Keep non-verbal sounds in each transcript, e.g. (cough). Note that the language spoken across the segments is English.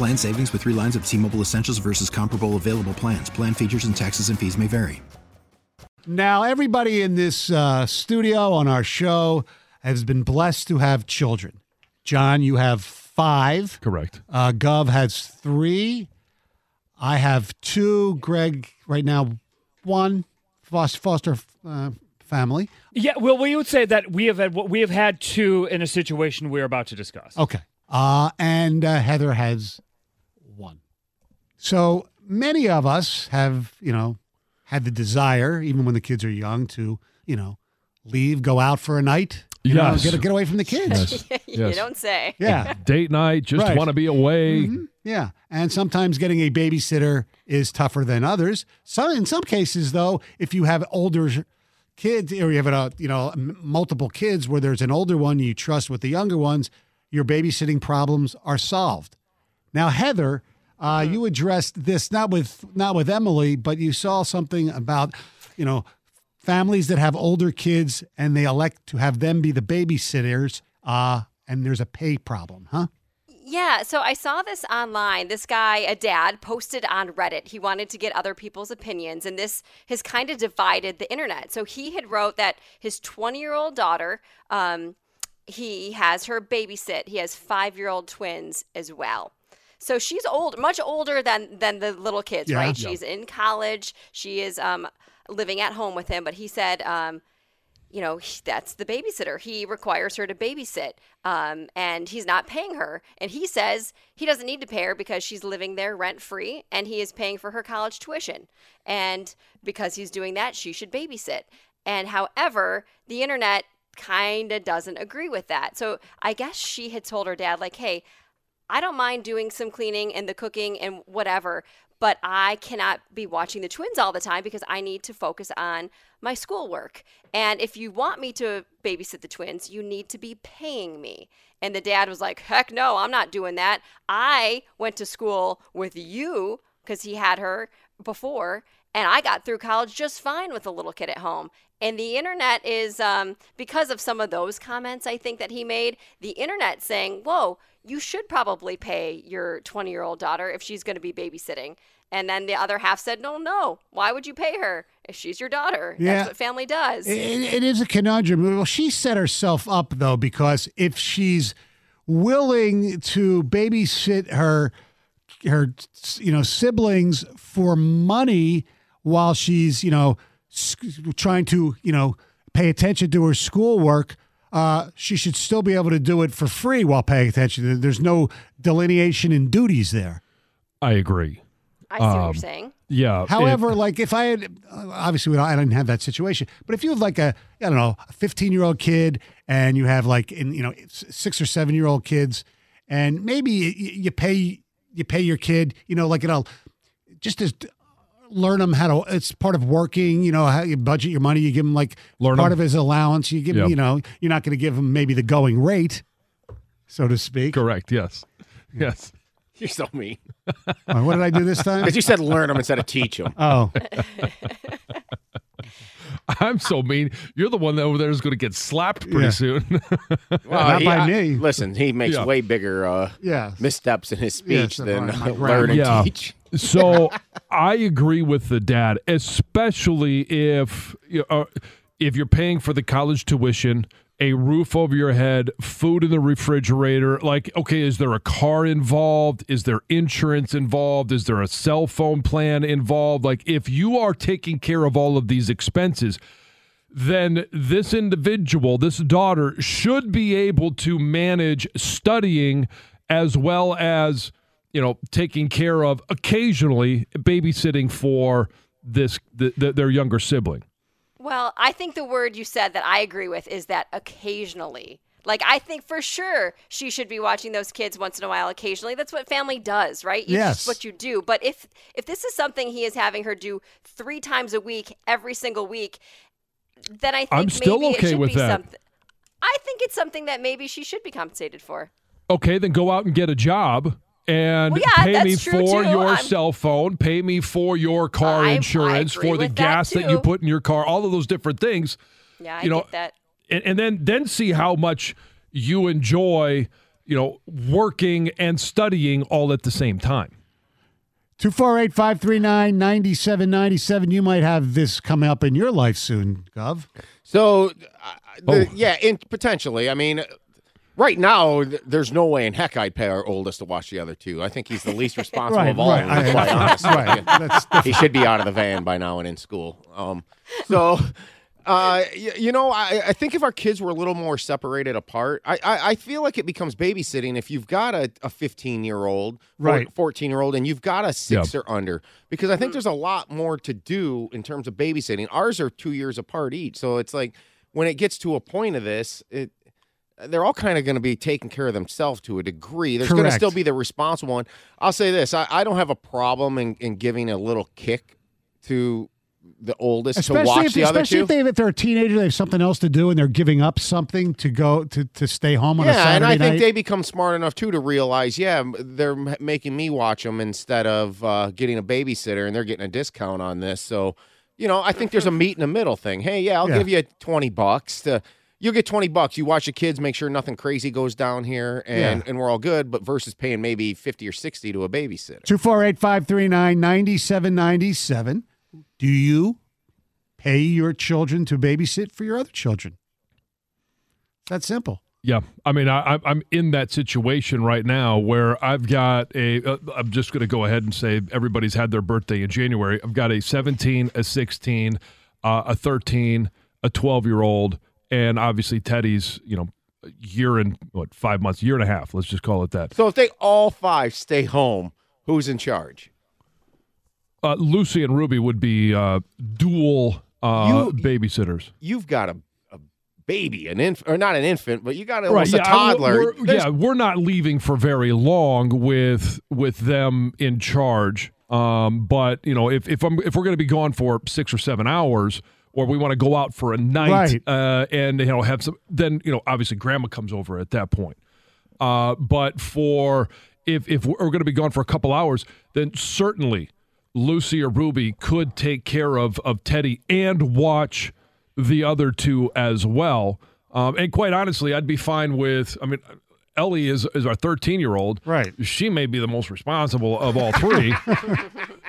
Plan savings with three lines of T Mobile Essentials versus comparable available plans. Plan features and taxes and fees may vary. Now, everybody in this uh, studio on our show has been blessed to have children. Jon, you have five. Correct. Uh, Gov has three. I have two. Greg, right now, one foster, foster uh, family. Yeah, well, we would say that we have had we have had two in a situation we're about to discuss. Okay. Uh, and uh, Heather has one. So many of us have, you know, had the desire, even when the kids are young, to, you know, leave, go out for a night. You know, Yes. get, get away from the kids. Yes. (laughs) you Yes. don't say. Yeah. (laughs) Date night, just Right. want to be away. Mhm. Yeah. And sometimes getting a babysitter is tougher than others. So in some cases, though, if you have older kids or you have a, you know multiple kids where there's an older one you trust with the younger ones, your babysitting problems are solved. Now, Heather, uh, you addressed this not with not with Emily, but you saw something about you know families that have older kids and they elect to have them be the babysitters, uh, and there's a pay problem, huh? Yeah, so I saw this online. This guy, a dad, posted on Reddit. He wanted to get other people's opinions, and this has kind of divided the internet. So he had wrote that his 20-year-old daughter, um, he has her babysit. He has five-year-old twins as well. So she's old, much older than than the little kids, Yeah. right? Yeah. She's in college. She is um, living at home with him. But he said, um, you know, he- that's the babysitter. He requires her to babysit, um, and he's not paying her. And he says he doesn't need to pay her because she's living there rent free, and he is paying for her college tuition. And because he's doing that, she should babysit. And however, the internet kind of doesn't agree with that. So I guess she had told her dad, like, hey, I don't mind doing some cleaning and the cooking and whatever, but I cannot be watching the twins all the time because I need to focus on my schoolwork. And if you want me to babysit the twins, you need to be paying me. And the dad was like, heck no, I'm not doing that. I went to school with you because he had her before, and I got through college just fine with a little kid at home. And the internet is, um, because of some of those comments I think that he made, the internet saying, whoa, you should probably pay your 20 year old daughter if she's going to be babysitting. And then the other half said, no, no, why would you pay her if she's your daughter? Yeah. That's what family does. It, it is a conundrum. Well, she set herself up though because if she's willing to babysit her her you know siblings for money while she's you know trying to you know pay attention to her schoolwork uh, she should still be able to do it for free while paying attention there's no delineation in duties there I agree. I see what um, you're saying. Yeah. However, it- like if I had, obviously we don't, I didn't have that situation, but if you have like a, I don't know, a 15 year old kid and you have like, in, you know, six or seven year old kids and maybe you, you pay, you pay your kid, you know, like, you know, just to learn them how to, it's part of working, you know, how you budget your money, you give them like Learn part 'em. of his allowance, you give him, Yep. you know, you're not going to give him maybe the going rate, so to speak. correct. Yes. Yes. (laughs) You're so mean. Uh, what did I do this time? Because you said learn them instead of teach them. Oh, (laughs) (laughs) I'm so mean. You're the one that over there is going to get slapped pretty Yeah. soon. (laughs) Well, Not he- by I- me. Listen, he makes Yeah. way bigger uh, yeah. missteps in his Yes, speech than my- my uh, learn and Yeah. teach. so (laughs) I agree with the dad, especially if uh, if you're paying for the college tuition a roof over your head, food in the refrigerator. Like, okay, is there a car involved? Is there insurance involved? Is there a cell phone plan involved? Like, if you are taking care of all of these expenses, then this individual, this daughter, should be able to manage studying as well as, you know, taking care of occasionally babysitting for this th- th- their younger sibling. Well, I think the word you said that I agree with is that occasionally. Like I think for sure she should be watching those kids once in a while occasionally. That's what family does, right? It's Yes. just what you do. But if if this is something he is having her do 3 times a week every single week, then I think I'm still maybe okay it should with be that. something I think it's something that maybe she should be compensated for. Okay, then go out and get a job and Well, yeah, pay me for too. your I'm- cell phone, pay me for your car I- I insurance, agree for the with that, gas that, you put in your car, all of those different things. Yeah, I You know, get that. and, and then then see how much you enjoy, you know, working and studying all at the same time. 248 539 9797. You might have this come up in your life soon, Gov. So, uh, the, Oh. yeah, in, potentially. I mean, right now, th- there's no way in heck I'd pay our oldest to watch the other two. I think he's the least (laughs) responsible Right, of all. right. of them, to be I- quite honest. right. That's (laughs) he should be out of the van by now and in school. Um, so, (laughs) uh, y- you know, I, I think if our kids were a little more separated apart, I, I, I feel like it becomes babysitting if you've got a, a 15 year old, Right. 14 year old, and you've got a six or under, because I think there's a lot more to do in terms of babysitting. Ours are two years apart each. So it's like when it gets to a point of this, it, they're all kind of going to be taking care of themselves to a degree. There's going to still be the responsible one. I'll say this: I, I don't have a problem in, in giving a little kick to the oldest to especially watch if, the other especially two. if, they, if they're a teenager, they have something else to do and they're giving up something to go to, to stay home on a yeah, Saturday and I think night. they become smart enough too to realize, yeah, they're making me watch them instead of uh, getting a babysitter, and they're getting a discount on this. So, you know, I think there's a meet in the middle thing. Hey, yeah, I'll Yeah. give you twenty bucks to. You'll get twenty bucks. You watch the kids, make sure nothing crazy goes down here, and, Yeah. and we're all good. But versus paying maybe fifty or sixty to a babysitter. 248 539 9797. Do you pay your children to babysit for your other children? That's simple. Yeah, I mean, I, I'm- I'm in that situation right now where I've got a. Uh, I'm just going to go ahead and say everybody's had their birthday in January. I've got a 17, a 16, uh, a 13, a 12 year old, and obviously Teddy's. You know, year and what five months, year and a half. Let's just call it that. So if they all five stay home, who's in charge? Uh, Lucy and Ruby would be uh, dual uh, You- babysitters. You've got a, a baby, an infant, or not an infant, but you got a, right almost a yeah, I- toddler. we're- yeah we're not leaving for very long with with them in charge um but you know if if i'm if we're going to be gone for six or seven hours or we want to go out for a night Right. uh and you know have some then you know obviously grandma comes over at that point uh but for if if we're going to be gone for a couple hours then certainly lucy or ruby could take care of of teddy and watch the other two as well. Um, and quite honestly, I'd be fine with. I mean, Ellie is is our 13 year old. Right. She may be the most responsible of all three. (laughs)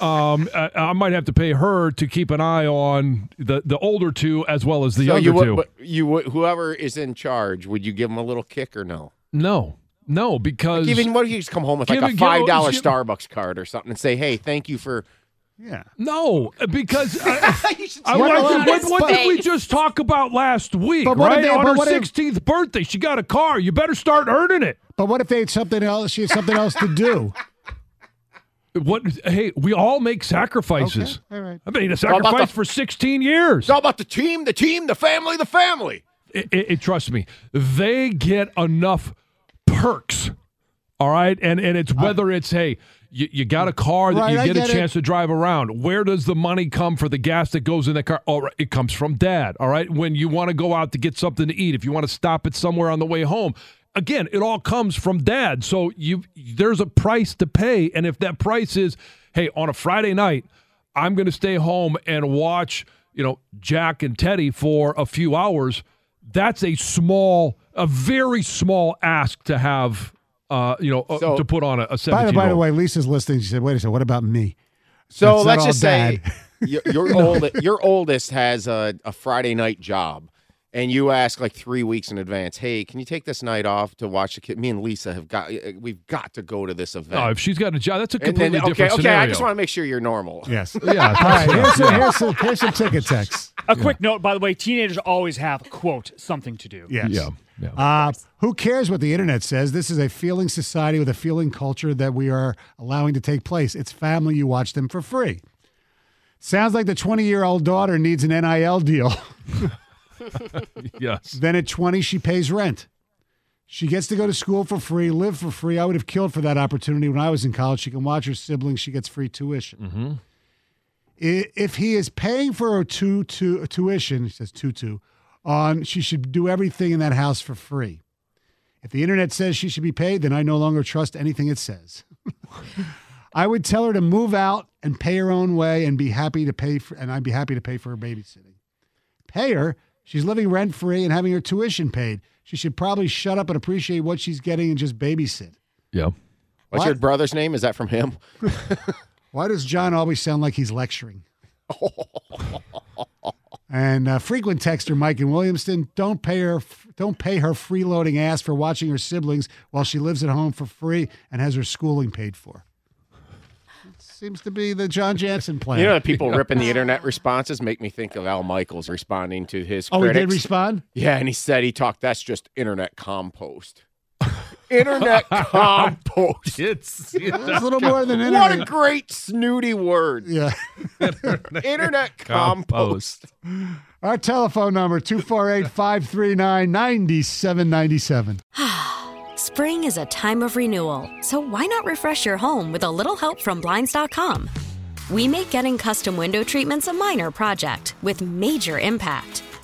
um, I, I might have to pay her to keep an eye on the the older two as well as the so younger you would, two. but you would, whoever is in charge, would you give them a little kick or no? no, no, because Even what if you just come home with like Give a five dollar Starbucks card or something and say, "Hey, thank you for." Yeah. no, because (laughs) I, I, What- what, what- what, what did we just talk about last week? But what right they- on but her 16th birthday, she got a car. You better start earning it. But what if they had something else? She had something else to do. What? Hey, we all make sacrifices. Okay, all right. I made a sacrifice the- for 16 years. It's all about the team, the team, the family, the family. It, it- it- trust me, they get enough perks. All right, and and it's whether it's hey, you, you got a car that Right, you get, get a it. chance to drive around. Where does the money come for the gas that goes in the car? All right, it comes from dad. All right, when you want to go out to get something to eat, if you want to stop at somewhere on the way home, again, it all comes from dad. So you there's a price to pay, and if that price is hey on a Friday night, I'm going to stay home and watch you know Jack and Teddy for a few hours. That's a small, a very small ask to have. Uh, you know, uh, So- to put on a, a By, 17 the- by the way, Lisa's listening. She said, wait a second, what about me? So That's let's just dad. say (laughs) your, your old your oldest has a, a Friday night job, and you ask like three weeks in advance, "Hey, can you take this night off to watch the kid?" Me and Lisa have got uh, we've got to go to this event. Oh, if she's got a job, that's a completely then, okay, different okay, scenario. I just want to make sure you're normal. Yes. (laughs) Yeah, All right. Here's some, here's some, here's some ticket text. A quick note, by the way, teenagers always have quote something to do. Yes. Yeah. Yeah. Uh, who cares what the internet says? This is a feeling society with a feeling culture that we are allowing to take place. It's family. You watch them for free. Sounds like the 20 year old daughter needs an NIL deal. (laughs) yes. then at 20, she pays rent. She gets to go to school for free, live for free. I would have killed for that opportunity when I was in college. She can watch her siblings. She gets free tuition. Mm-hmm. If he is paying for her tu- tu- tuition, he says tutu, on she should do everything in that house for free. If the internet says she should be paid, then I no longer trust anything it says. (laughs) I would tell her to move out and pay her own way and be happy to pay for and I'd be happy to pay for her babysitting. Pay her. She's living rent free and having her tuition paid. She should probably shut up and appreciate what she's getting and just babysit. Yeah. What's What? your brother's name? Is that from him? (laughs) Why does Jon always sound like he's lecturing? (laughs) and uh, frequent texter Mike in Williamston, don't pay her, don't pay her freeloading ass for watching her siblings while she lives at home for free and has her schooling paid for. Seems to be the Jon Jansen plan. You know, the people (laughs) ripping the internet responses make me think of Al Michaels responding to his oh, he did respond. Yeah, and he said he talked. That's just internet compost. Internet (laughs) compost. It's, (laughs) It's a little more than internet. What a great snooty word. yeah. (laughs) Internet compost. Our telephone number 248 539 9797. (sighs) Spring is a time of renewal, so why not refresh your home with a little help from Blinds.com? We make getting custom window treatments a minor project with major impact.